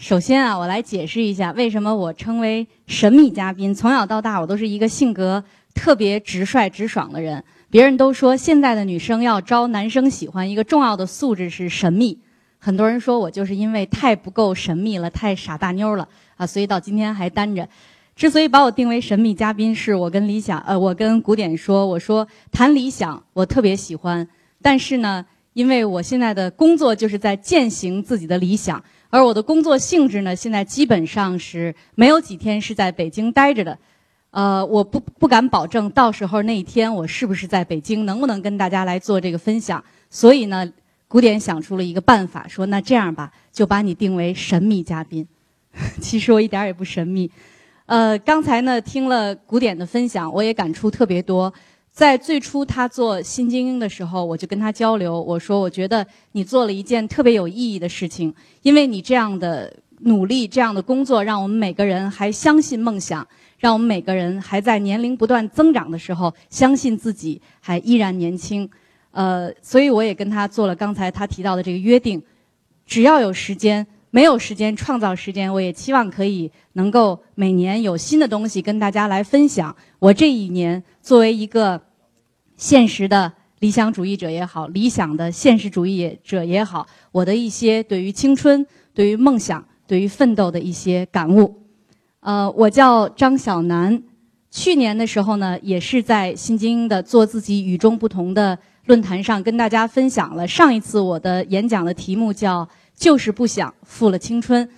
首先啊，我来解释一下为什么我称为神秘嘉宾。从小到大，我都是一个性格特别直率、直爽的人。别人都说现在的女生要招男生喜欢，一个重要的素质是神秘。很多人说我就是因为太不够神秘了，太傻大妞了啊，所以到今天还单着。之所以把我定为神秘嘉宾，是我跟理想，呃，我跟古典说，我说谈理想，我特别喜欢，但是呢，因为我现在的工作就是在践行自己的理想。而我的工作性质呢，现在基本上是没有几天是在北京待着的，呃，我不不敢保证到时候那一天我是不是在北京，能不能跟大家来做这个分享。所以呢，古典想出了一个办法，说那这样吧，就把你定为神秘嘉宾。其实我一点也不神秘，呃，刚才呢听了古典的分享，我也感触特别多。在最初他做新精英的时候，我就跟他交流，我说我觉得你做了一件特别有意义的事情，因为你这样的努力、这样的工作，让我们每个人还相信梦想，让我们每个人还在年龄不断增长的时候，相信自己还依然年轻。呃，所以我也跟他做了刚才他提到的这个约定，只要有时间，没有时间创造时间，我也期望可以能够每年有新的东西跟大家来分享。我这一年作为一个现实的理想主义者也好，理想的现实主义者也好，我的一些对于青春、对于梦想、对于奋斗的一些感悟。呃，我叫张小楠，去年的时候呢，也是在新京的做自己与众不同的论坛上跟大家分享了。上一次我的演讲的题目叫“就是不想负了青春”，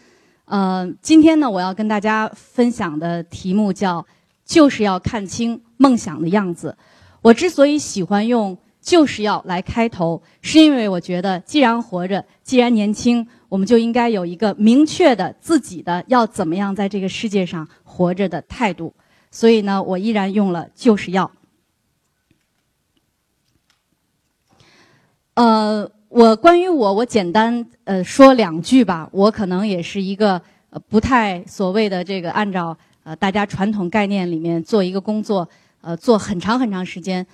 呃，今天呢，我要跟大家分享的题目叫。就是要看清梦想的样子。我之所以喜欢用“就是要”来开头，是因为我觉得，既然活着，既然年轻，我们就应该有一个明确的自己的要怎么样在这个世界上活着的态度。所以呢，我依然用了“就是要”。呃，我关于我，我简单呃说两句吧。我可能也是一个呃不太所谓的这个按照。呃，大家传统概念里面做一个工作，呃，做很长很长时间，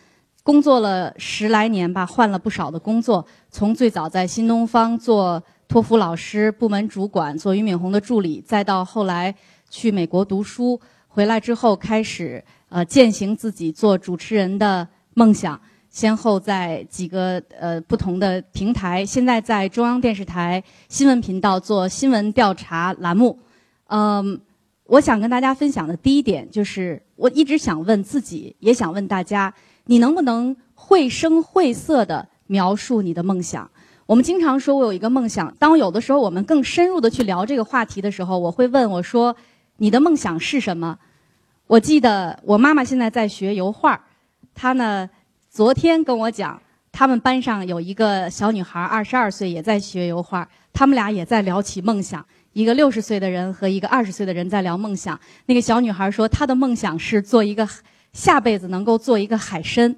工作了十来年吧，换了不少的工作。从最早在新东方做托福老师、部门主管，做俞敏洪的助理，再到后来去美国读书，回来之后开始呃践行自己做主持人的梦想。先后在几个呃不同的平台，现在在中央电视台新闻频道做新闻调查栏目，嗯。我想跟大家分享的第一点就是，我一直想问自己，也想问大家：你能不能绘声绘色地描述你的梦想？我们经常说我有一个梦想。当有的时候我们更深入地去聊这个话题的时候，我会问我说：你的梦想是什么？我记得我妈妈现在在学油画，她呢昨天跟我讲，他们班上有一个小女孩，二十二岁，也在学油画，他们俩也在聊起梦想。一个六十岁的人和一个二十岁的人在聊梦想。那个小女孩说，她的梦想是做一个下辈子能够做一个海参。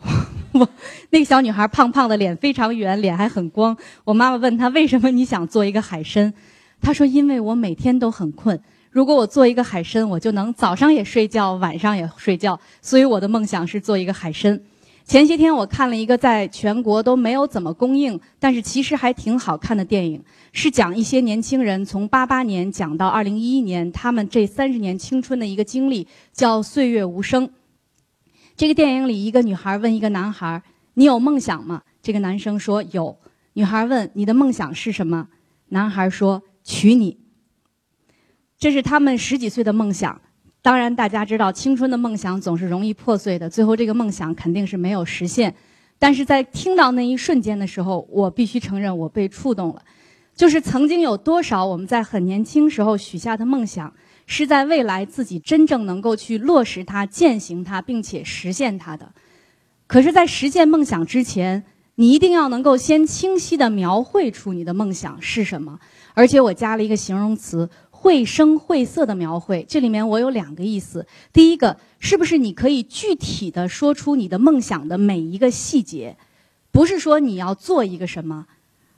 我那个小女孩胖胖的，脸非常圆，脸还很光。我妈妈问她为什么你想做一个海参，她说因为我每天都很困，如果我做一个海参，我就能早上也睡觉，晚上也睡觉。所以我的梦想是做一个海参。前些天我看了一个在全国都没有怎么公映，但是其实还挺好看的电影，是讲一些年轻人从八八年讲到二零一一年，他们这三十年青春的一个经历，叫《岁月无声》。这个电影里，一个女孩问一个男孩：“你有梦想吗？”这个男生说：“有。”女孩问：“你的梦想是什么？”男孩说：“娶你。”这是他们十几岁的梦想。当然，大家知道，青春的梦想总是容易破碎的，最后这个梦想肯定是没有实现。但是在听到那一瞬间的时候，我必须承认，我被触动了。就是曾经有多少我们在很年轻时候许下的梦想，是在未来自己真正能够去落实它、践行它，并且实现它的。可是，在实现梦想之前，你一定要能够先清晰地描绘出你的梦想是什么。而且，我加了一个形容词。绘声绘色的描绘，这里面我有两个意思。第一个，是不是你可以具体的说出你的梦想的每一个细节？不是说你要做一个什么，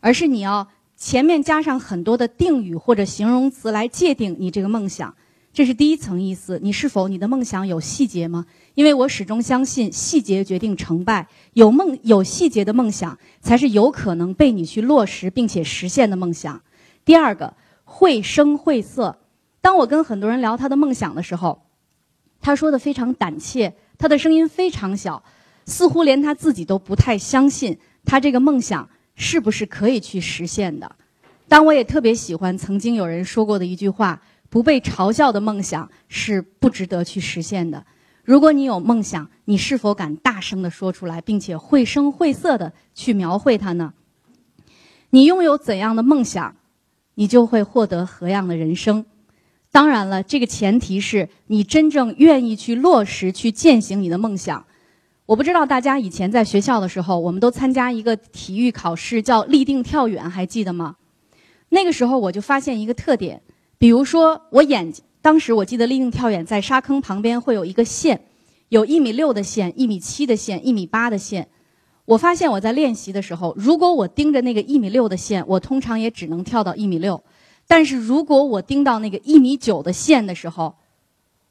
而是你要前面加上很多的定语或者形容词来界定你这个梦想。这是第一层意思。你是否你的梦想有细节吗？因为我始终相信，细节决定成败。有梦有细节的梦想，才是有可能被你去落实并且实现的梦想。第二个。绘声绘色。当我跟很多人聊他的梦想的时候，他说的非常胆怯，他的声音非常小，似乎连他自己都不太相信他这个梦想是不是可以去实现的。当我也特别喜欢曾经有人说过的一句话：“不被嘲笑的梦想是不值得去实现的。”如果你有梦想，你是否敢大声的说出来，并且绘声绘色的去描绘它呢？你拥有怎样的梦想，你就会获得何样的人生。当然了，这个前提是你真正愿意去落实、去践行你的梦想。我不知道大家以前在学校的时候，我们都参加一个体育考试，叫立定跳远，还记得吗？那个时候我就发现一个特点，比如说我眼。当时我记得立定跳远在沙坑旁边会有一个线，有一米六的线、一米七的线、一米八的线。我发现我在练习的时候，如果我盯着那个一米六的线，我通常也只能跳到一米六；但是如果我盯到那个一米九的线的时候，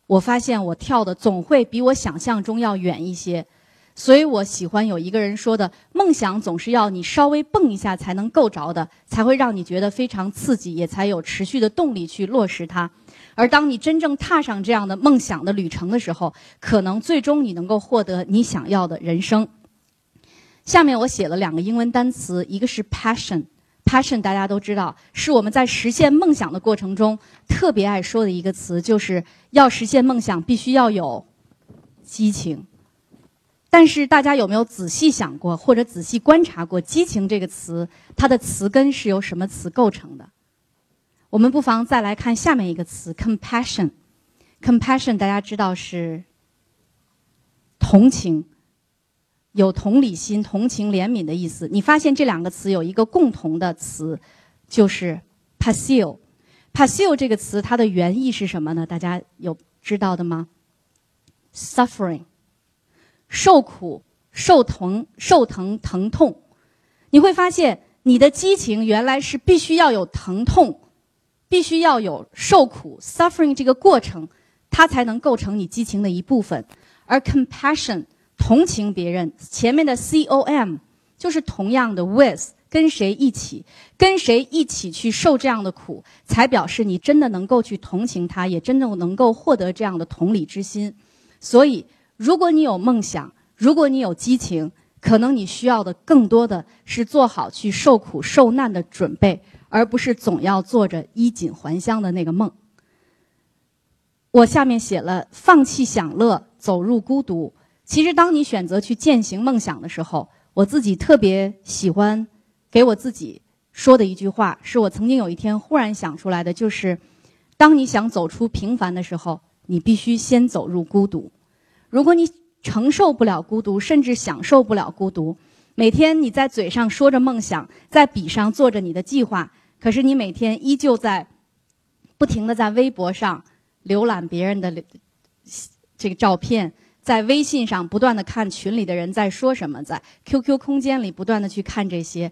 我发现我跳的总会比我想象中要远一些。所以我喜欢有一个人说的：“梦想总是要你稍微蹦一下才能够着的，才会让你觉得非常刺激，也才有持续的动力去落实它。而当你真正踏上这样的梦想的旅程的时候，可能最终你能够获得你想要的人生。”下面我写了两个英文单词，一个是 passion，passion 大家都知道，是我们在实现梦想的过程中特别爱说的一个词，就是要实现梦想必须要有激情。但是大家有没有仔细想过，或者仔细观察过“激情”这个词，它的词根是由什么词构成的？我们不妨再来看下面一个词 “compassion”。compassion 大家知道是同情、有同理心、同情、怜悯的意思。你发现这两个词有一个共同的词，就是 “passive”。“passive” 这个词它的原意是什么呢？大家有知道的吗？“suffering”。受苦、受疼、受疼、疼痛，你会发现你的激情原来是必须要有疼痛，必须要有受苦 （suffering） 这个过程，它才能构成你激情的一部分。而 compassion 同情别人，前面的 com 就是同样的 with 跟谁一起，跟谁一起去受这样的苦，才表示你真的能够去同情他，也真正能够获得这样的同理之心。所以。如果你有梦想，如果你有激情，可能你需要的更多的是做好去受苦受难的准备，而不是总要做着衣锦还乡的那个梦。我下面写了：放弃享乐，走入孤独。其实，当你选择去践行梦想的时候，我自己特别喜欢给我自己说的一句话，是我曾经有一天忽然想出来的，就是：当你想走出平凡的时候，你必须先走入孤独。如果你承受不了孤独，甚至享受不了孤独，每天你在嘴上说着梦想，在笔上做着你的计划，可是你每天依旧在不停的在微博上浏览别人的这个照片，在微信上不断的看群里的人在说什么，在 QQ 空间里不断的去看这些。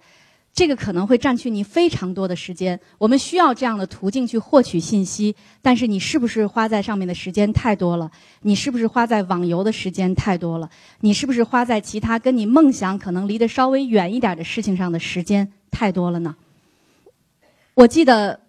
这个可能会占据你非常多的时间。我们需要这样的途径去获取信息，但是你是不是花在上面的时间太多了？你是不是花在网游的时间太多了？你是不是花在其他跟你梦想可能离得稍微远一点的事情上的时间太多了呢？我记得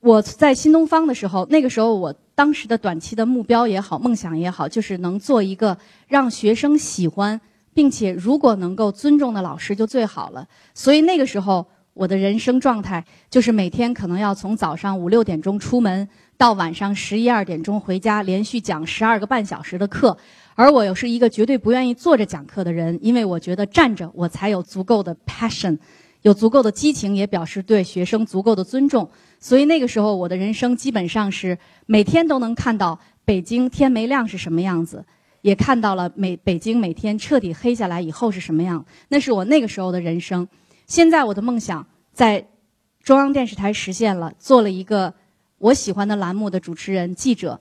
我在新东方的时候，那个时候我当时的短期的目标也好，梦想也好，就是能做一个让学生喜欢。并且，如果能够尊重的老师就最好了。所以那个时候，我的人生状态就是每天可能要从早上五六点钟出门，到晚上十一二点钟回家，连续讲十二个半小时的课。而我又是一个绝对不愿意坐着讲课的人，因为我觉得站着我才有足够的 passion，有足够的激情，也表示对学生足够的尊重。所以那个时候，我的人生基本上是每天都能看到北京天没亮是什么样子。也看到了每北京每天彻底黑下来以后是什么样，那是我那个时候的人生。现在我的梦想在中央电视台实现了，做了一个我喜欢的栏目的主持人、记者。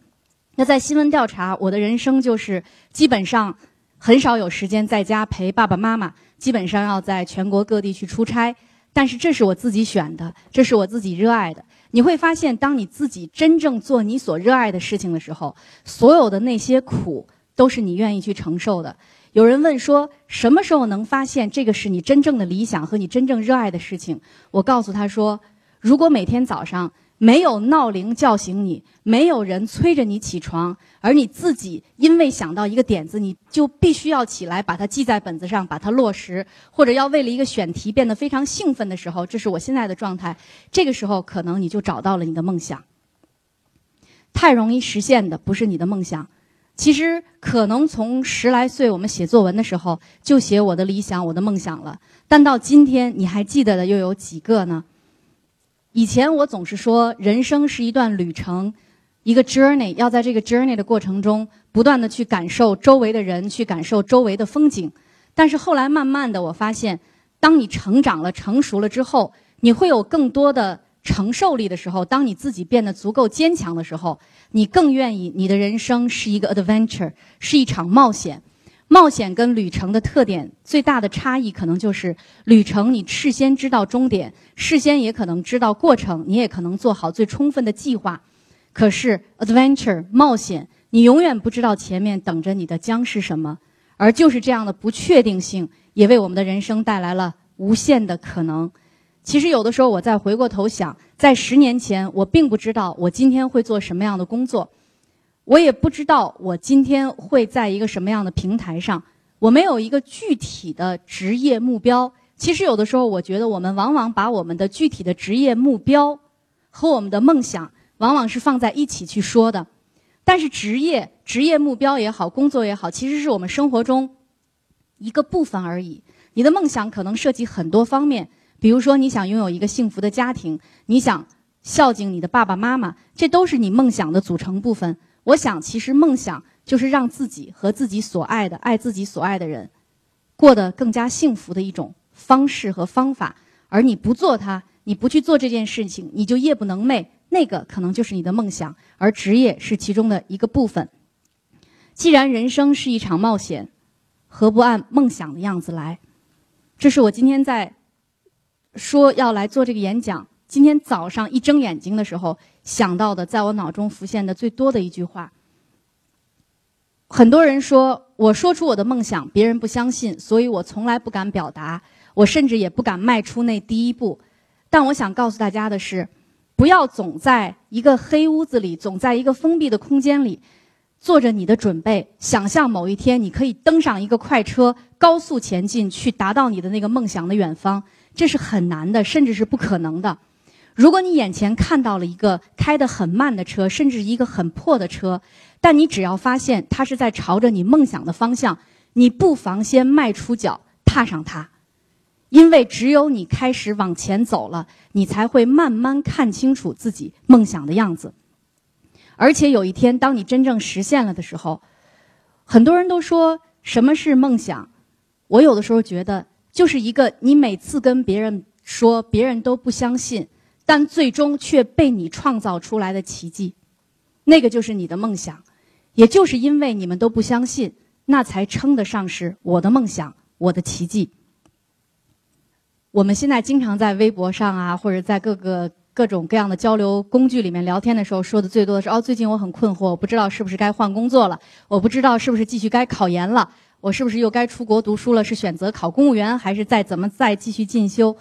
那在新闻调查，我的人生就是基本上很少有时间在家陪爸爸妈妈，基本上要在全国各地去出差。但是这是我自己选的，这是我自己热爱的。你会发现，当你自己真正做你所热爱的事情的时候，所有的那些苦。都是你愿意去承受的。有人问说，什么时候能发现这个是你真正的理想和你真正热爱的事情？我告诉他说，如果每天早上没有闹铃叫醒你，没有人催着你起床，而你自己因为想到一个点子，你就必须要起来把它记在本子上，把它落实，或者要为了一个选题变得非常兴奋的时候，这是我现在的状态。这个时候，可能你就找到了你的梦想。太容易实现的不是你的梦想，其实可能从十来岁我们写作文的时候就写我的理想、我的梦想了，但到今天你还记得的又有几个呢？以前我总是说，人生是一段旅程，一个 journey，要在这个 journey 的过程中，不断的去感受周围的人，去感受周围的风景。但是后来慢慢的，我发现，当你成长了、成熟了之后，你会有更多的承受力的时候，当你自己变得足够坚强的时候，你更愿意你的人生是一个 adventure，是一场冒险。冒险跟旅程的特点最大的差异，可能就是旅程你事先知道终点，事先也可能知道过程，你也可能做好最充分的计划。可是 adventure 冒险，你永远不知道前面等着你的将是什么，而就是这样的不确定性，也为我们的人生带来了无限的可能。其实有的时候，我再回过头想，在十年前，我并不知道我今天会做什么样的工作。我也不知道我今天会在一个什么样的平台上，我没有一个具体的职业目标。其实有的时候，我觉得我们往往把我们的具体的职业目标和我们的梦想，往往是放在一起去说的。但是职业、职业目标也好，工作也好，其实是我们生活中一个部分而已。你的梦想可能涉及很多方面，比如说你想拥有一个幸福的家庭，你想孝敬你的爸爸妈妈，这都是你梦想的组成部分。我想，其实梦想就是让自己和自己所爱的、爱自己所爱的人，过得更加幸福的一种方式和方法。而你不做它，你不去做这件事情，你就夜不能寐。那个可能就是你的梦想，而职业是其中的一个部分。既然人生是一场冒险，何不按梦想的样子来？这是我今天在说要来做这个演讲。今天早上一睁眼睛的时候想到的，在我脑中浮现的最多的一句话。很多人说，我说出我的梦想，别人不相信，所以我从来不敢表达，我甚至也不敢迈出那第一步。但我想告诉大家的是，不要总在一个黑屋子里，总在一个封闭的空间里，做着你的准备，想象某一天你可以登上一个快车，高速前进，去达到你的那个梦想的远方。这是很难的，甚至是不可能的。如果你眼前看到了一个开得很慢的车，甚至一个很破的车，但你只要发现它是在朝着你梦想的方向，你不妨先迈出脚踏上它，因为只有你开始往前走了，你才会慢慢看清楚自己梦想的样子。而且有一天，当你真正实现了的时候，很多人都说什么是梦想？我有的时候觉得，就是一个你每次跟别人说，别人都不相信。但最终却被你创造出来的奇迹，那个就是你的梦想，也就是因为你们都不相信，那才称得上是我的梦想，我的奇迹。我们现在经常在微博上啊，或者在各个各种各样的交流工具里面聊天的时候，说的最多的是：哦，最近我很困惑，我不知道是不是该换工作了，我不知道是不是继续该考研了，我是不是又该出国读书了？是选择考公务员，还是再怎么再继续进修？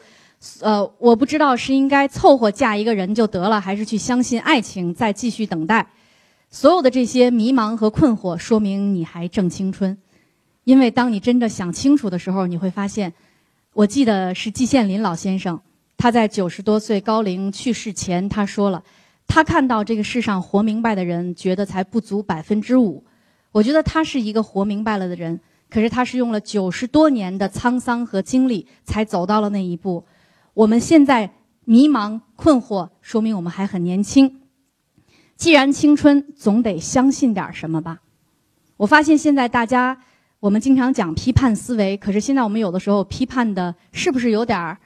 呃，我不知道是应该凑合嫁一个人就得了，还是去相信爱情，再继续等待。所有的这些迷茫和困惑，说明你还正青春。因为当你真的想清楚的时候，你会发现，我记得是季羡林老先生，他在九十多岁高龄去世前，他说了，他看到这个世上活明白的人，觉得才不足百分之五。我觉得他是一个活明白了的人，可是他是用了九十多年的沧桑和经历，才走到了那一步。我们现在迷茫困惑，说明我们还很年轻。既然青春，总得相信点什么吧。我发现现在大家，我们经常讲批判思维，可是现在我们有的时候批判的，是不是有点儿，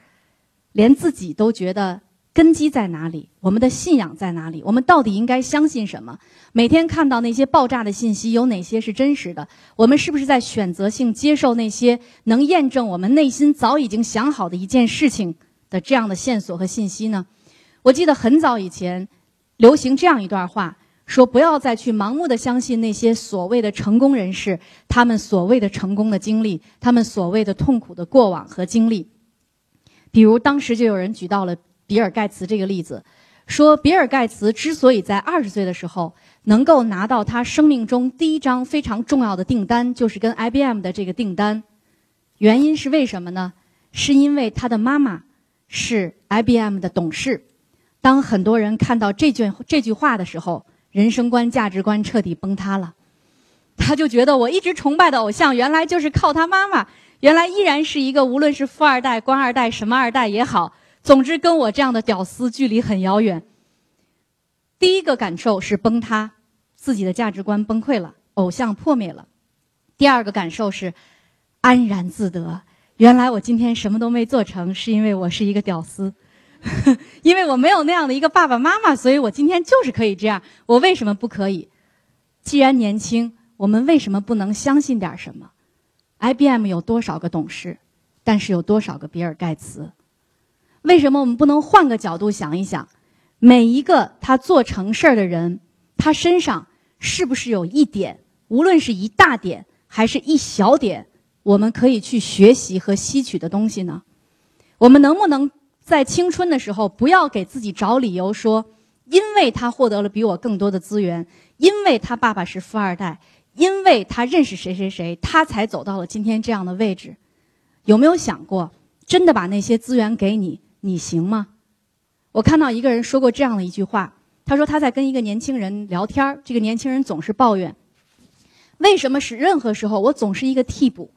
连自己都觉得根基在哪里？我们的信仰在哪里？我们到底应该相信什么？每天看到那些爆炸的信息，有哪些是真实的？我们是不是在选择性接受那些能验证我们内心早已经想好的一件事情？的这样的线索和信息呢？我记得很早以前，流行这样一段话，说不要再去盲目的相信那些所谓的成功人士，他们所谓的成功的经历，他们所谓的痛苦的过往和经历。比如当时就有人举到了比尔盖茨这个例子，说比尔盖茨之所以在二十岁的时候能够拿到他生命中第一张非常重要的订单，就是跟 IBM 的这个订单，原因是为什么呢？是因为他的妈妈是 IBM 的董事。当很多人看到这句这句话的时候，人生观、价值观彻底崩塌了。他就觉得我一直崇拜的偶像，原来就是靠他妈妈，原来依然是一个无论是富二代、官二代、什么二代也好，总之跟我这样的屌丝距离很遥远。第一个感受是崩塌，自己的价值观崩溃了，偶像破灭了。第二个感受是安然自得，原来我今天什么都没做成，是因为我是一个屌丝。因为我没有那样的一个爸爸妈妈，所以我今天就是可以这样。我为什么不可以？既然年轻，我们为什么不能相信点什么？IBM 有多少个董事？但是有多少个比尔盖茨？为什么我们不能换个角度想一想？每一个他做成事儿的人，他身上是不是有一点，无论是一大点还是一小点，我们可以去学习和吸取的东西呢？我们能不能？在青春的时候，不要给自己找理由说，因为他获得了比我更多的资源，因为他爸爸是富二代，因为他认识谁谁谁，他才走到了今天这样的位置。有没有想过，真的把那些资源给你，你行吗？我看到一个人说过这样的一句话，他说他在跟一个年轻人聊天这个年轻人总是抱怨，为什么是任何时候我总是一个替补，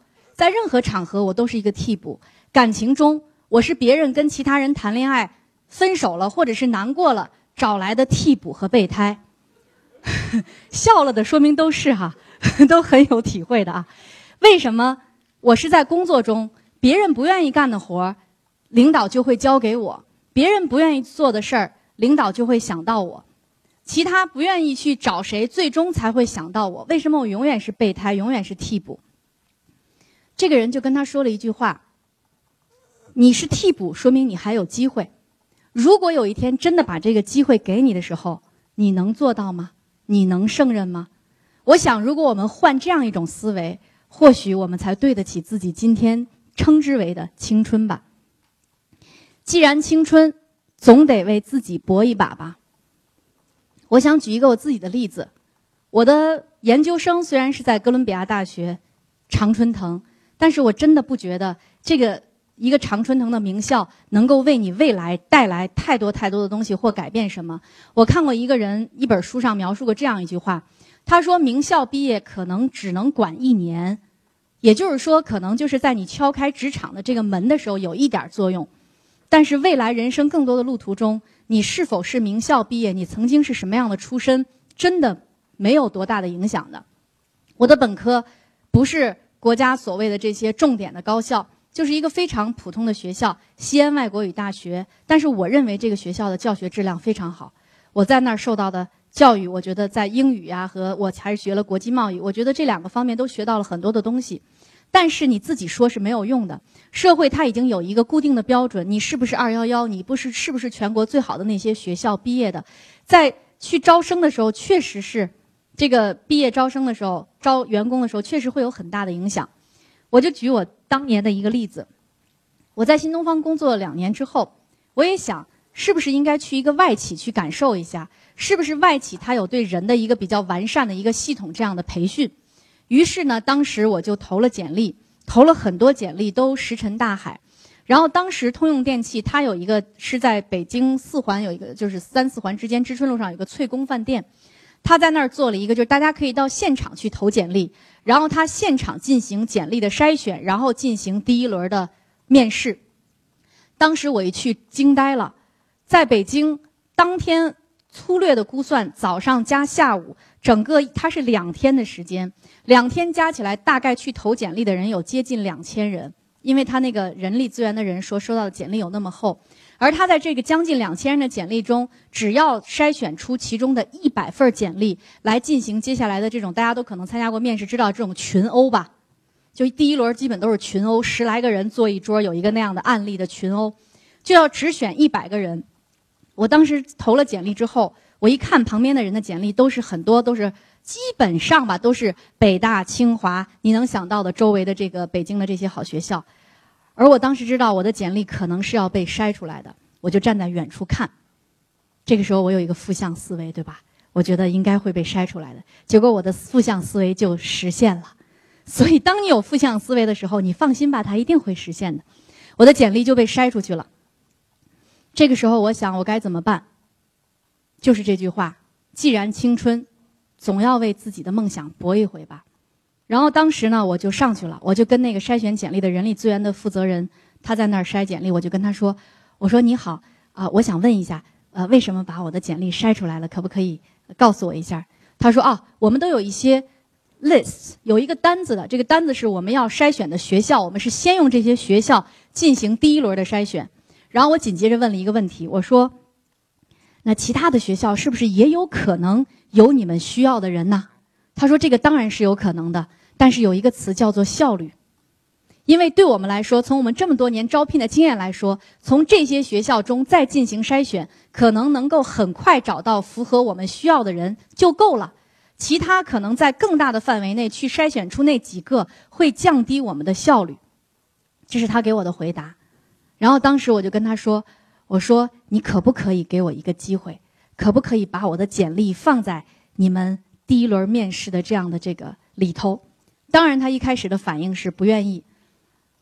在任何场合我都是一个替补，感情中。我是别人跟其他人谈恋爱分手了，或者是难过了找来的替补和备胎。笑了的说明都是哈，都很有体会的啊。为什么我是在工作中，别人不愿意干的活儿，领导就会交给我；别人不愿意做的事儿，领导就会想到我；其他不愿意去找谁，最终才会想到我。为什么我永远是备胎，永远是替补？这个人就跟他说了一句话。你是替补，说明你还有机会。如果有一天真的把这个机会给你的时候，你能做到吗？你能胜任吗？我想，如果我们换这样一种思维，或许我们才对得起自己今天称之为的青春吧。既然青春，总得为自己搏一把吧。我想举一个我自己的例子：我的研究生虽然是在哥伦比亚大学常春藤，但是我真的不觉得这个。一个常春藤的名校能够为你未来带来太多太多的东西或改变什么？我看过一个人一本书上描述过这样一句话，他说：“名校毕业可能只能管一年，也就是说，可能就是在你敲开职场的这个门的时候有一点作用，但是未来人生更多的路途中，你是否是名校毕业，你曾经是什么样的出身，真的没有多大的影响的。我的本科不是国家所谓的这些重点的高校。”就是一个非常普通的学校，西安外国语大学。但是我认为这个学校的教学质量非常好。我在那儿受到的教育，我觉得在英语啊和我还是学了国际贸易，我觉得这两个方面都学到了很多的东西。但是你自己说是没有用的，社会它已经有一个固定的标准，你是不是二幺幺？你不是是不是全国最好的那些学校毕业的？在去招生的时候，确实是这个毕业招生的时候招员工的时候，确实会有很大的影响。我就举我当年的一个例子，我在新东方工作两年之后，我也想是不是应该去一个外企去感受一下，是不是外企它有对人的一个比较完善的一个系统这样的培训。于是呢，当时我就投了简历，投了很多简历都石沉大海。然后当时通用电气它有一个是在北京四环有一个就是三四环之间知春路上有个翠宫饭店。他在那儿做了一个，就是大家可以到现场去投简历，然后他现场进行简历的筛选，然后进行第一轮的面试。当时我一去惊呆了，在北京当天粗略的估算，早上加下午，整个他是两天的时间，两天加起来大概去投简历的人有接近两千人，因为他那个人力资源的人说收到的简历有那么厚。而他在这个将近两千人的简历中，只要筛选出其中的一百份简历来进行接下来的这种，大家都可能参加过面试，知道这种群殴吧？就第一轮基本都是群殴，十来个人坐一桌，有一个那样的案例的群殴，就要只选一百个人。我当时投了简历之后，我一看旁边的人的简历，都是很多都是基本上吧，都是北大、清华，你能想到的周围的这个北京的这些好学校。而我当时知道我的简历可能是要被筛出来的，我就站在远处看。这个时候我有一个负向思维，对吧？我觉得应该会被筛出来的。结果我的负向思维就实现了。所以，当你有负向思维的时候，你放心吧，它一定会实现的。我的简历就被筛出去了。这个时候，我想我该怎么办？就是这句话：既然青春，总要为自己的梦想搏一回吧。然后当时呢，我就上去了，我就跟那个筛选简历的人力资源的负责人，他在那儿筛简历，我就跟他说：“我说你好啊，我想问一下，呃，为什么把我的简历筛出来了？可不可以告诉我一下？”他说：“哦，我们都有一些。” lists，有一个单子的，这个单子是我们要筛选的学校，我们是先用这些学校进行第一轮的筛选，然后我紧接着问了一个问题，我说：“那其他的学校是不是也有可能有你们需要的人呢？”他说：“这个当然是有可能的，但是有一个词叫做效率，因为对我们来说，从我们这么多年招聘的经验来说，从这些学校中再进行筛选，可能能够很快找到符合我们需要的人就够了。”其他可能在更大的范围内去筛选出那几个，会降低我们的效率。这是他给我的回答。然后当时我就跟他说：“我说你可不可以给我一个机会？可不可以把我的简历放在你们第一轮面试的这样的这个里头？”当然，他一开始的反应是不愿意。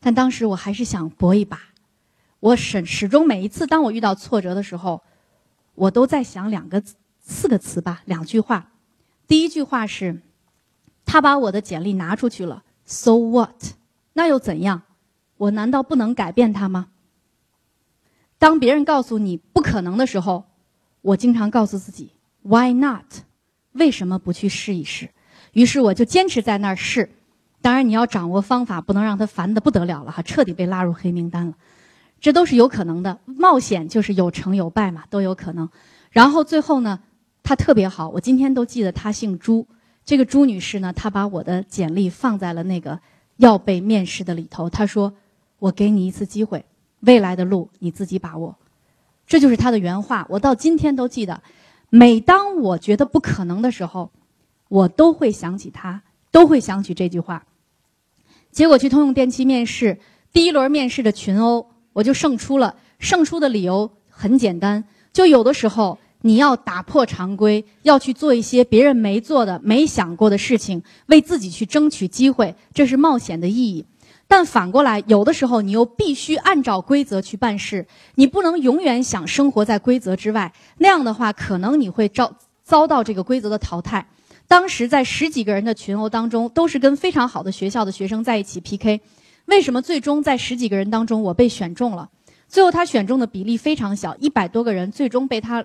但当时我还是想搏一把。我始始终每一次当我遇到挫折的时候，我都在想两个四个词吧，两句话。第一句话是，他把我的简历拿出去了，So what？那又怎样？我难道不能改变他吗？当别人告诉你不可能的时候，我经常告诉自己，Why not？为什么不去试一试？于是我就坚持在那儿试。当然，你要掌握方法，不能让他烦得不得了了哈，彻底被拉入黑名单了。这都是有可能的，冒险就是有成有败嘛，都有可能。然后最后呢？他特别好，我今天都记得他姓朱。这个朱女士呢，她把我的简历放在了那个要被面试的里头。她说：“我给你一次机会，未来的路你自己把握。”这就是她的原话，我到今天都记得。每当我觉得不可能的时候，我都会想起他，都会想起这句话。结果去通用电气面试，第一轮面试的群殴，我就胜出了。胜出的理由很简单，就有的时候。你要打破常规，要去做一些别人没做的、没想过的事情，为自己去争取机会，这是冒险的意义。但反过来，有的时候你又必须按照规则去办事，你不能永远想生活在规则之外。那样的话，可能你会遭遭到这个规则的淘汰。当时在十几个人的群殴当中，都是跟非常好的学校的学生在一起 PK。为什么最终在十几个人当中我被选中了？最后他选中的比例非常小，一百多个人最终被他。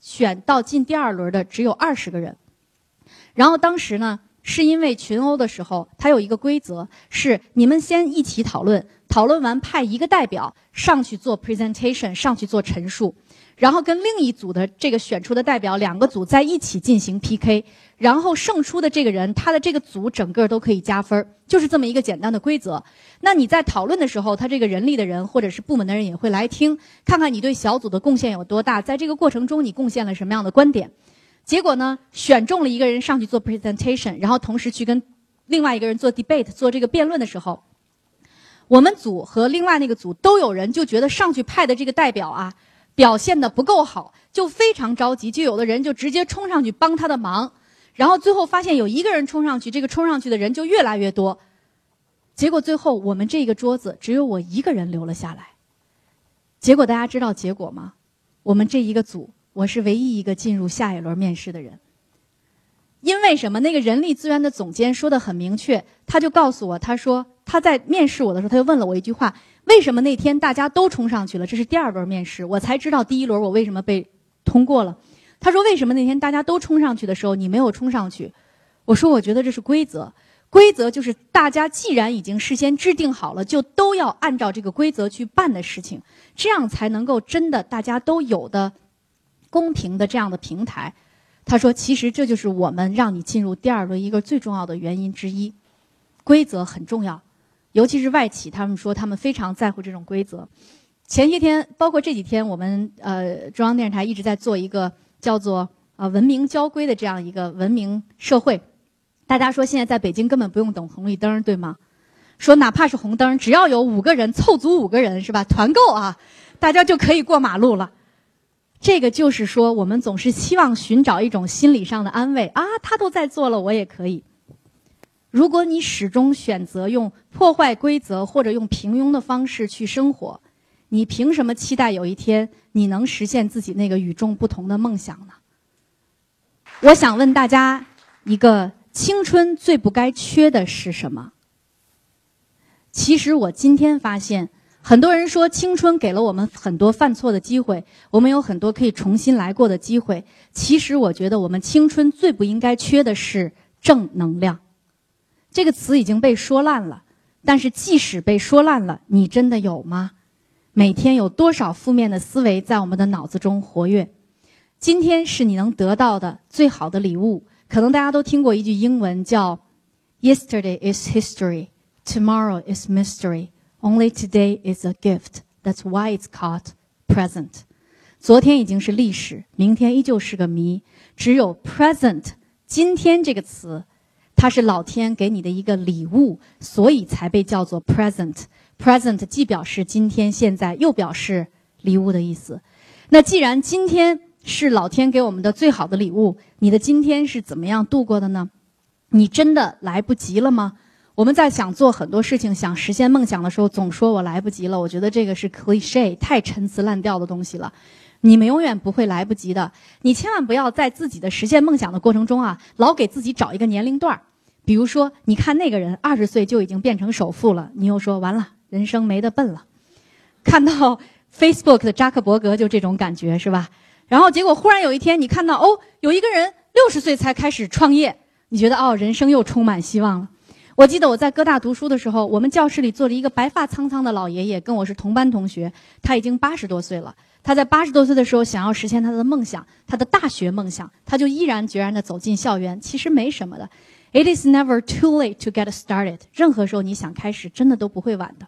选到进第二轮的只有二十个人，然后当时呢，是因为群殴的时候，他有一个规则是你们先一起讨论，讨论完派一个代表上去做 presentation，上去做陈述。然后跟另一组的这个选出的代表，两个组在一起进行 PK，然后胜出的这个人，他的这个组整个都可以加分就是这么一个简单的规则。那你在讨论的时候，他这个人力的人或者是部门的人也会来听，看看你对小组的贡献有多大，在这个过程中你贡献了什么样的观点。结果呢，选中了一个人上去做 presentation，然后同时去跟另外一个人做 debate，做这个辩论的时候，我们组和另外那个组都有人就觉得上去派的这个代表啊。表现的不够好，就非常着急，就有的人就直接冲上去帮他的忙，然后最后发现有一个人冲上去，这个冲上去的人就越来越多，结果最后我们这个桌子只有我一个人留了下来。结果大家知道结果吗？我们这一个组，我是唯一一个进入下一轮面试的人。因为什么？那个人力资源的总监说的很明确，他就告诉我，他说他在面试我的时候，他就问了我一句话。为什么那天大家都冲上去了？这是第二轮面试，我才知道第一轮我为什么被通过了。他说：“为什么那天大家都冲上去的时候，你没有冲上去？”我说：“我觉得这是规则，规则就是大家既然已经事先制定好了，就都要按照这个规则去办的事情，这样才能够真的大家都有的公平的这样的平台。”他说：“其实这就是我们让你进入第二轮一个最重要的原因之一，规则很重要。”尤其是外企，他们说他们非常在乎这种规则。前些天，包括这几天，我们呃中央电视台一直在做一个叫做“啊文明交规”的这样一个文明社会。大家说现在在北京根本不用等红绿灯，对吗？说哪怕是红灯，只要有五个人凑足五个人是吧？团购啊，大家就可以过马路了。这个就是说，我们总是希望寻找一种心理上的安慰啊，他都在做了，我也可以。如果你始终选择用破坏规则或者用平庸的方式去生活，你凭什么期待有一天你能实现自己那个与众不同的梦想呢？我想问大家一个：青春最不该缺的是什么？其实我今天发现。很多人说青春给了我们很多犯错的机会，我们有很多可以重新来过的机会。其实我觉得我们青春最不应该缺的是正能量。这个词已经被说烂了，但是即使被说烂了，你真的有吗？每天有多少负面的思维在我们的脑子中活跃？今天是你能得到的最好的礼物。可能大家都听过一句英文叫 “Yesterday is history, tomorrow is mystery”。Only today is a gift. That's why it's called present. 昨天已经是历史，明天依旧是个谜。只有 present，今天这个词，它是老天给你的一个礼物，所以才被叫做 present。present 既表示今天现在，又表示礼物的意思。那既然今天是老天给我们的最好的礼物，你的今天是怎么样度过的呢？你真的来不及了吗？我们在想做很多事情、想实现梦想的时候，总说我来不及了。我觉得这个是 cliche，太陈词滥调的东西了。你们永远不会来不及的。你千万不要在自己的实现梦想的过程中啊，老给自己找一个年龄段儿。比如说，你看那个人二十岁就已经变成首富了，你又说完了，人生没得奔了。看到 Facebook 的扎克伯格就这种感觉是吧？然后结果忽然有一天，你看到哦，有一个人六十岁才开始创业，你觉得哦，人生又充满希望了。我记得我在哥大读书的时候，我们教室里坐着一个白发苍苍的老爷爷，跟我是同班同学。他已经八十多岁了。他在八十多岁的时候想要实现他的梦想，他的大学梦想，他就毅然决然地走进校园。其实没什么的，It is never too late to get started。任何时候你想开始，真的都不会晚的。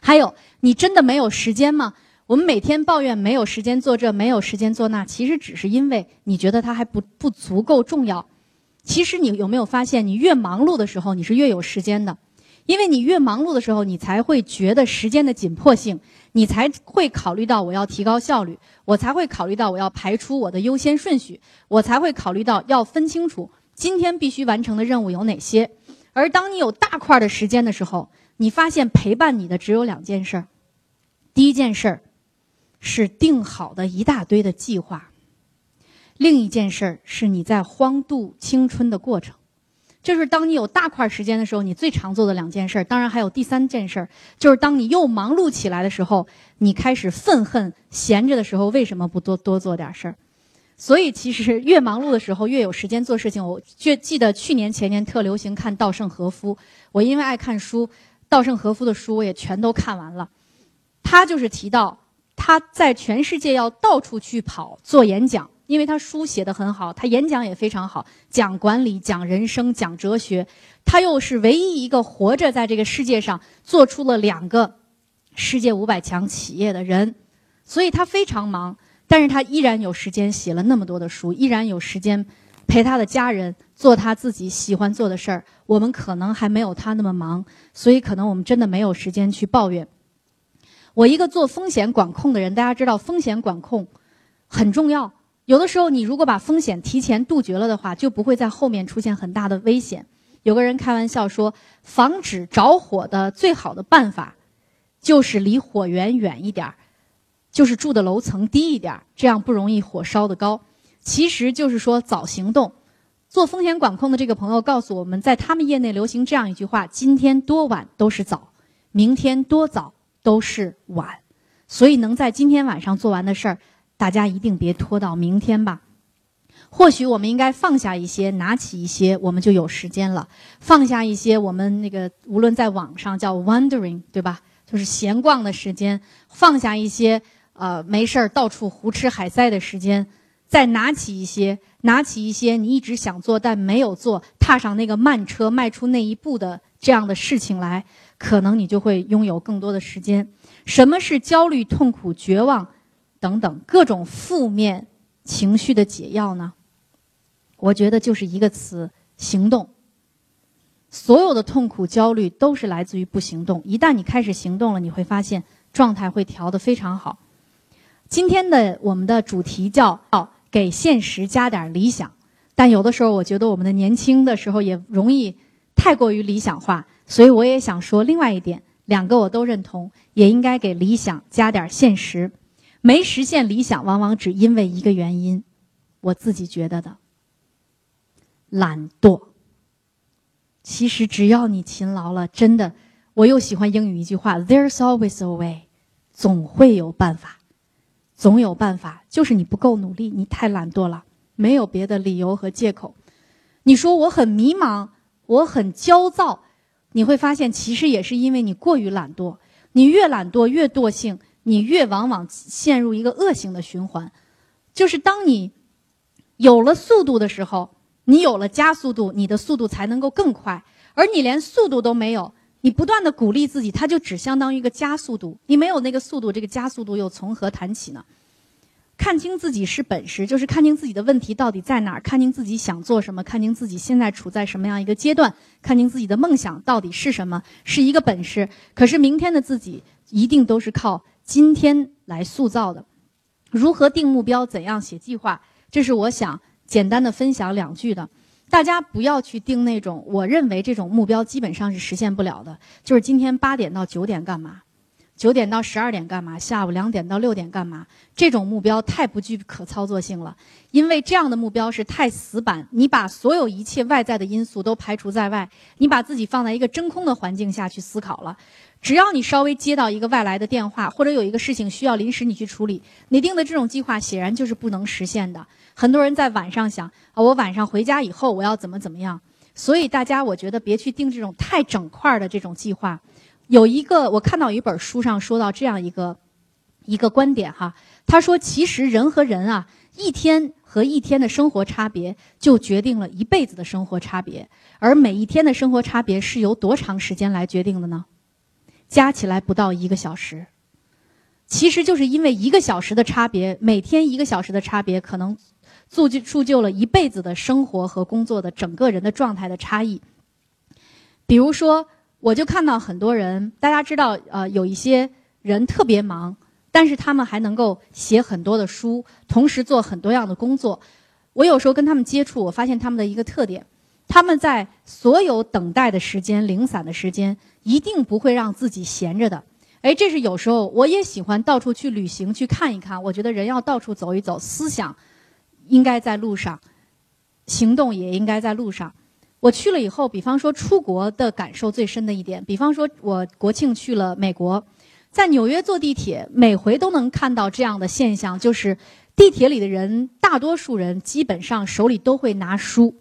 还有，你真的没有时间吗？我们每天抱怨没有时间做这，没有时间做那，其实只是因为你觉得它还不不足够重要。其实你有没有发现，你越忙碌的时候，你是越有时间的，因为你越忙碌的时候，你才会觉得时间的紧迫性，你才会考虑到我要提高效率，我才会考虑到我要排除我的优先顺序，我才会考虑到要分清楚今天必须完成的任务有哪些。而当你有大块的时间的时候，你发现陪伴你的只有两件事儿，第一件事儿是定好的一大堆的计划。另一件事儿是你在荒度青春的过程，就是当你有大块时间的时候，你最常做的两件事。当然还有第三件事儿，就是当你又忙碌起来的时候，你开始愤恨闲着的时候为什么不多多做点事儿？所以其实越忙碌的时候越有时间做事情。我记记得去年前年特流行看稻盛和夫，我因为爱看书，稻盛和夫的书我也全都看完了。他就是提到他在全世界要到处去跑做演讲。因为他书写的很好，他演讲也非常好，讲管理、讲人生、讲哲学，他又是唯一一个活着在这个世界上做出了两个世界五百强企业的人，所以他非常忙，但是他依然有时间写了那么多的书，依然有时间陪他的家人做他自己喜欢做的事儿。我们可能还没有他那么忙，所以可能我们真的没有时间去抱怨。我一个做风险管控的人，大家知道风险管控很重要。有的时候，你如果把风险提前杜绝了的话，就不会在后面出现很大的危险。有个人开玩笑说，防止着火的最好的办法，就是离火源远一点儿，就是住的楼层低一点儿，这样不容易火烧得高。其实就是说早行动。做风险管控的这个朋友告诉我们在他们业内流行这样一句话：今天多晚都是早，明天多早都是晚。所以能在今天晚上做完的事儿。大家一定别拖到明天吧。或许我们应该放下一些，拿起一些，我们就有时间了。放下一些，我们那个无论在网上叫 wandering，对吧？就是闲逛的时间。放下一些，呃，没事儿到处胡吃海塞的时间。再拿起一些，拿起一些你一直想做但没有做，踏上那个慢车，迈出那一步的这样的事情来，可能你就会拥有更多的时间。什么是焦虑、痛苦、绝望？等等各种负面情绪的解药呢？我觉得就是一个词：行动。所有的痛苦、焦虑都是来自于不行动。一旦你开始行动了，你会发现状态会调得非常好。今天的我们的主题叫“给现实加点理想”，但有的时候我觉得我们的年轻的时候也容易太过于理想化，所以我也想说另外一点，两个我都认同，也应该给理想加点现实。没实现理想，往往只因为一个原因，我自己觉得的懒惰。其实只要你勤劳了，真的，我又喜欢英语一句话：“There's always a way”，总会有办法，总有办法。就是你不够努力，你太懒惰了，没有别的理由和借口。你说我很迷茫，我很焦躁，你会发现其实也是因为你过于懒惰。你越懒惰越惰性，你越往往陷入一个恶性的循环。就是当你有了速度的时候。你有了加速度，你的速度才能够更快。而你连速度都没有，你不断的鼓励自己，它就只相当于一个加速度。你没有那个速度，这个加速度又从何谈起呢？看清自己是本事，就是看清自己的问题到底在哪儿，看清自己想做什么，看清自己现在处在什么样一个阶段，看清自己的梦想到底是什么，是一个本事。可是明天的自己一定都是靠今天来塑造的。如何定目标？怎样写计划？这是我想。简单的分享两句的，大家不要去定那种我认为这种目标基本上是实现不了的。就是今天八点到九点干嘛，九点到十二点干嘛，下午两点到六点干嘛？这种目标太不具可操作性了，因为这样的目标是太死板。你把所有一切外在的因素都排除在外，你把自己放在一个真空的环境下去思考了。只要你稍微接到一个外来的电话，或者有一个事情需要临时你去处理，你定的这种计划显然就是不能实现的。很多人在晚上想啊，我晚上回家以后我要怎么怎么样？所以大家，我觉得别去定这种太整块儿的这种计划。有一个我看到一本书上说到这样一个一个观点哈，他说其实人和人啊，一天和一天的生活差别就决定了一辈子的生活差别，而每一天的生活差别是由多长时间来决定的呢？加起来不到一个小时。其实就是因为一个小时的差别，每天一个小时的差别，可能。铸就铸就了一辈子的生活和工作的整个人的状态的差异。比如说，我就看到很多人，大家知道，呃，有一些人特别忙，但是他们还能够写很多的书，同时做很多样的工作。我有时候跟他们接触，我发现他们的一个特点：他们在所有等待的时间、零散的时间，一定不会让自己闲着的。哎，这是有时候我也喜欢到处去旅行去看一看。我觉得人要到处走一走，思想。应该在路上，行动也应该在路上。我去了以后，比方说出国的感受最深的一点，比方说我国庆去了美国，在纽约坐地铁，每回都能看到这样的现象，就是地铁里的人，大多数人基本上手里都会拿书，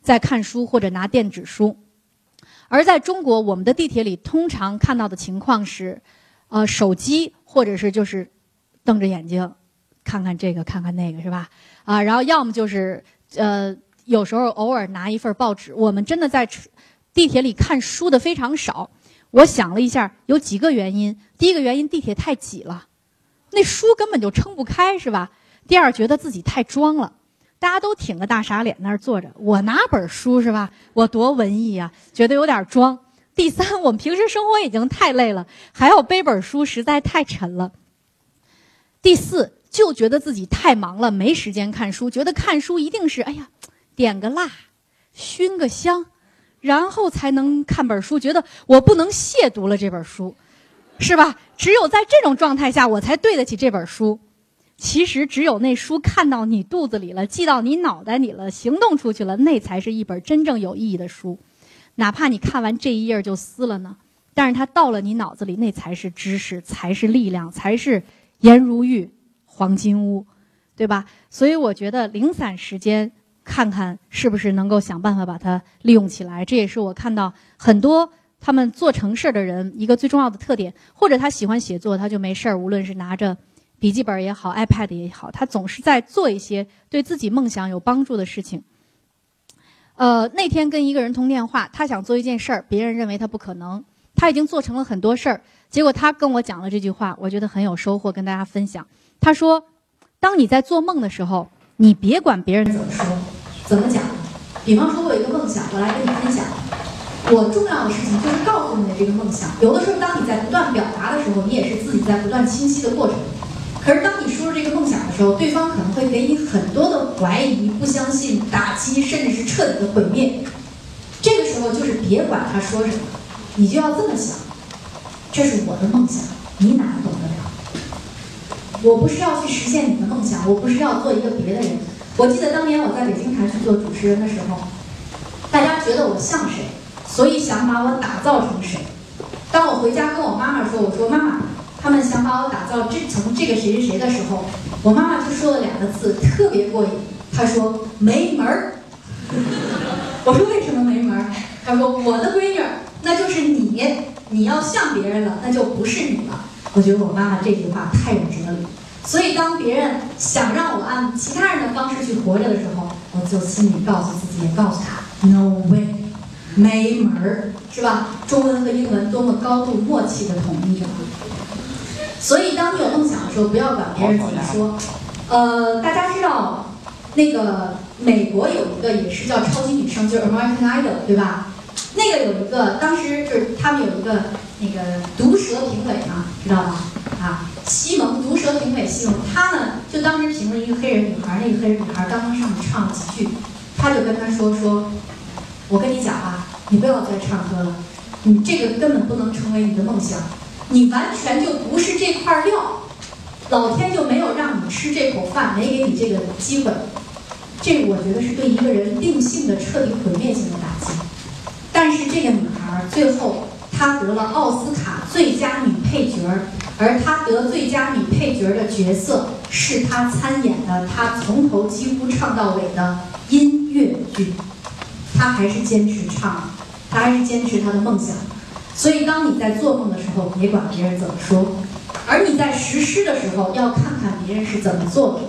在看书或者拿电子书。而在中国，我们的地铁里通常看到的情况是，呃，手机或者是就是瞪着眼睛看看这个看看那个，是吧？啊，然后要么就是，呃，有时候偶尔拿一份报纸。我们真的在地铁里看书的非常少。我想了一下，有几个原因。第一个原因，地铁太挤了，那书根本就撑不开，是吧？第二，觉得自己太装了，大家都挺个大傻脸那儿坐着，我拿本书是吧？我多文艺呀，觉得有点装。第三，我们平时生活已经太累了，还要背本书，实在太沉了。第四。就觉得自己太忙了，没时间看书。觉得看书一定是，哎呀，点个蜡，熏个香，然后才能看本书。觉得我不能亵渎了这本书，是吧？只有在这种状态下，我才对得起这本书。其实，只有那书看到你肚子里了，记到你脑袋里了，行动出去了，那才是一本真正有意义的书。哪怕你看完这一页就撕了呢，但是它到了你脑子里，那才是知识，才是力量，才是颜如玉。黄金屋，对吧？所以我觉得零散时间看看是不是能够想办法把它利用起来。这也是我看到很多他们做成事儿的人一个最重要的特点。或者他喜欢写作，他就没事儿，无论是拿着笔记本也好，iPad 也好，他总是在做一些对自己梦想有帮助的事情。呃，那天跟一个人通电话，他想做一件事儿，别人认为他不可能，他已经做成了很多事儿，结果他跟我讲了这句话，我觉得很有收获，跟大家分享。他说：“当你在做梦的时候，你别管别人怎么说、怎么讲。比方说，我有一个梦想，我来跟你分享。我重要的事情就是告诉你的这个梦想。有的时候，当你在不断表达的时候，你也是自己在不断清晰的过程。可是，当你说出这个梦想的时候，对方可能会给你很多的怀疑、不相信、打击，甚至是彻底的毁灭。这个时候，就是别管他说什么，你就要这么想：这是我的梦想，你哪懂得了？我不是要去实现你的梦想，我不是要做一个别的人。我记得当年我在北京台去做主持人的时候，大家觉得我像谁？所以想把我打造成谁？当我回家跟我妈妈说：“我说妈妈，他们想把我打造这成这个谁谁谁的时候，我妈妈就说了两个字，特别过瘾。她说没门儿。我说为什么没门儿？她说我的闺女那就是你，你要像别人了，那就不是你了。我觉得我妈妈这句话太有哲理。所以当别人想让我按其他人的方式去活着的时候，我就心里告诉自己，也告诉他，no way。没门儿，是吧？中文和英文多么高度默契的统一啊！所以，当你有梦想的时候，不要管别人怎么说。呃，大家知道，那个美国有一个也是叫超级女声，就是 American Idol，对吧？那个有一个，当时就是他们有一个那个毒舌评委嘛，知道吗？啊，西蒙毒舌评委西蒙，他呢就当时评了一个黑人女孩，那个黑人女孩刚刚上去唱了几句，他就跟他说说。我跟你讲啊，你不要再唱歌了，你这个根本不能成为你的梦想，你完全就不是这块料，老天就没有让你吃这口饭，没给你这个机会，这我觉得是对一个人定性的彻底毁灭性的打击。但是这个女孩最后她得了奥斯卡最佳女配角，而她得最佳女配角的角色是她参演的她从头几乎唱到尾的音乐剧。他还是坚持唱，他还是坚持他的梦想。所以，当你在做梦的时候，别管别人怎么说；而你在实施的时候，要看看别人是怎么做的。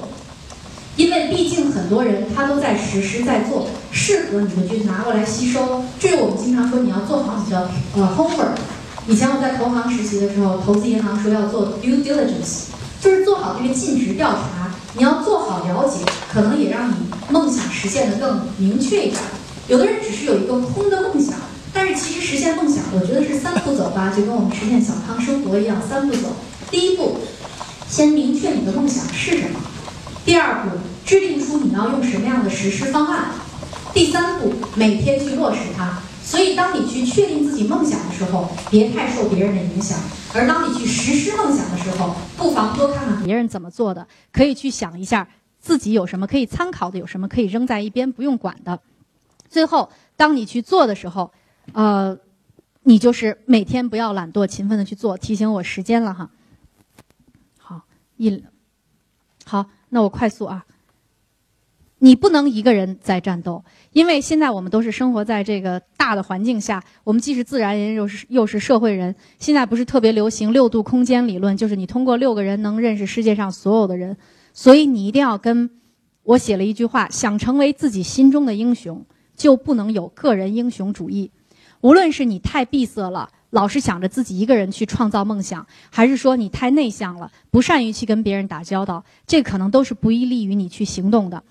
因为毕竟很多人他都在实施在做，适合你的就拿过来吸收。这个我们经常说，你要做好你的呃 homework。以前我在投行实习的时候，投资银行说要做 due diligence，就是做好这个尽职调查。你要做好了解，可能也让你梦想实现的更明确一点。有的人只是有一个空的梦想，但是其实实现梦想，我觉得是三步走吧，就跟我们实现小康生活一样，三步走。第一步，先明确你的梦想是什么；第二步，制定出你要用什么样的实施方案；第三步，每天去落实它。所以，当你去确定自己梦想的时候，别太受别人的影响；而当你去实施梦想的时候，不妨多看看别人怎么做的，可以去想一下自己有什么可以参考的，有什么可以扔在一边不用管的。最后，当你去做的时候，呃，你就是每天不要懒惰，勤奋的去做。提醒我时间了哈。好，一，好，那我快速啊。你不能一个人在战斗，因为现在我们都是生活在这个大的环境下，我们既是自然人，又是又是社会人。现在不是特别流行六度空间理论，就是你通过六个人能认识世界上所有的人。所以你一定要跟我写了一句话：想成为自己心中的英雄。就不能有个人英雄主义，无论是你太闭塞了，老是想着自己一个人去创造梦想，还是说你太内向了，不善于去跟别人打交道，这可能都是不利于你去行动的。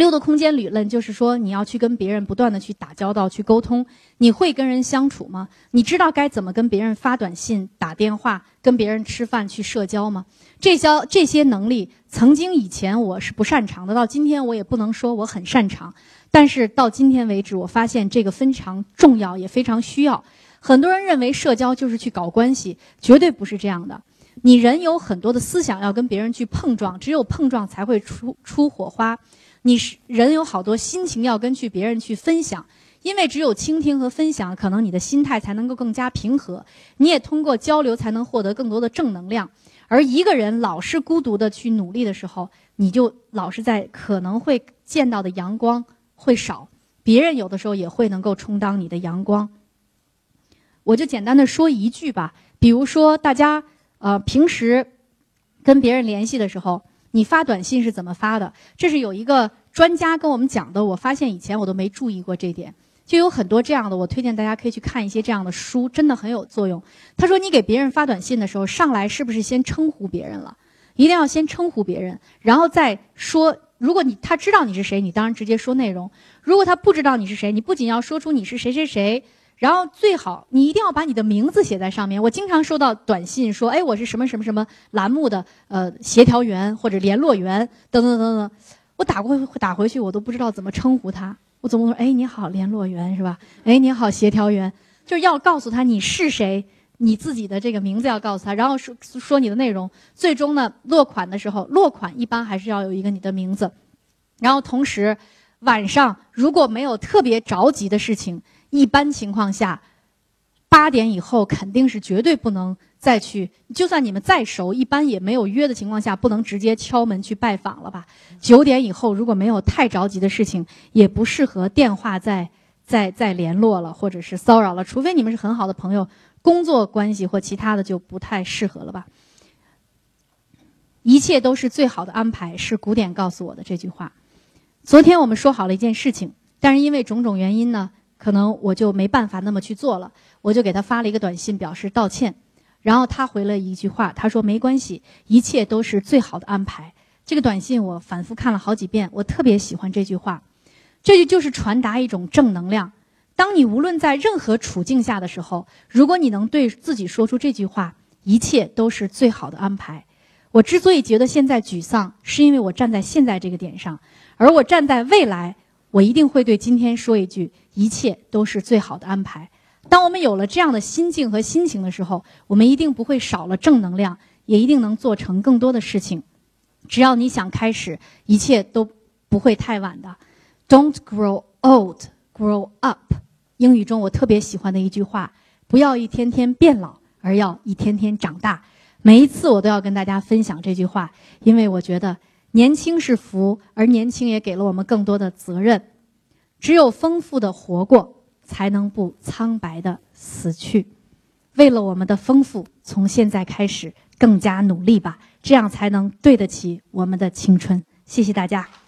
六的空间理论就是说，你要去跟别人不断的去打交道、去沟通。你会跟人相处吗？你知道该怎么跟别人发短信、打电话、跟别人吃饭、去社交吗？这些这些能力，曾经以前我是不擅长的，到今天我也不能说我很擅长。但是到今天为止，我发现这个非常重要，也非常需要。很多人认为社交就是去搞关系，绝对不是这样的。你人有很多的思想要跟别人去碰撞，只有碰撞才会出出火花。你是人有好多心情要跟去别人去分享，因为只有倾听和分享，可能你的心态才能够更加平和。你也通过交流才能获得更多的正能量。而一个人老是孤独的去努力的时候，你就老是在可能会见到的阳光。会少，别人有的时候也会能够充当你的阳光。我就简单的说一句吧，比如说大家呃平时跟别人联系的时候，你发短信是怎么发的？这是有一个专家跟我们讲的，我发现以前我都没注意过这点，就有很多这样的，我推荐大家可以去看一些这样的书，真的很有作用。他说，你给别人发短信的时候，上来是不是先称呼别人了？一定要先称呼别人，然后再说。如果你他知道你是谁，你当然直接说内容；如果他不知道你是谁，你不仅要说出你是谁谁谁，然后最好你一定要把你的名字写在上面。我经常收到短信说，哎，我是什么什么什么栏目的呃协调员或者联络员等等等等。我打过打回去，我都不知道怎么称呼他。我总说，哎，你好，联络员是吧？哎，你好，协调员，就是要告诉他你是谁，你自己的这个名字要告诉他，然后说说你的内容。最终呢，落款的时候，落款一般还是要有一个你的名字。然后同时，晚上如果没有特别着急的事情。一般情况下，八点以后肯定是绝对不能再去。就算你们再熟，一般也没有约的情况下，不能直接敲门去拜访了吧？九点以后如果没有太着急的事情，也不适合电话再再再联络了，或者是骚扰了。除非你们是很好的朋友，工作关系或其他的就不太适合了吧？一切都是最好的安排，是古典告诉我的这句话。昨天我们说好了一件事情，但是因为种种原因呢？可能我就没办法那么去做了，我就给他发了一个短信表示道歉，然后他回了一句话，他说没关系，一切都是最好的安排。这个短信我反复看了好几遍，我特别喜欢这句话，这句就是传达一种正能量。当你无论在任何处境下的时候，如果你能对自己说出这句话，一切都是最好的安排。我之所以觉得现在沮丧，是因为我站在现在这个点上，而我站在未来。我一定会对今天说一句：一切都是最好的安排。当我们有了这样的心境和心情的时候，我们一定不会少了正能量，也一定能做成更多的事情。只要你想开始，一切都不会太晚的。Don't grow old, grow up。英语中我特别喜欢的一句话：不要一天天变老，而要一天天长大。每一次我都要跟大家分享这句话，因为我觉得。年轻是福，而年轻也给了我们更多的责任。只有丰富的活过，才能不苍白的死去。为了我们的丰富，从现在开始更加努力吧，这样才能对得起我们的青春。谢谢大家。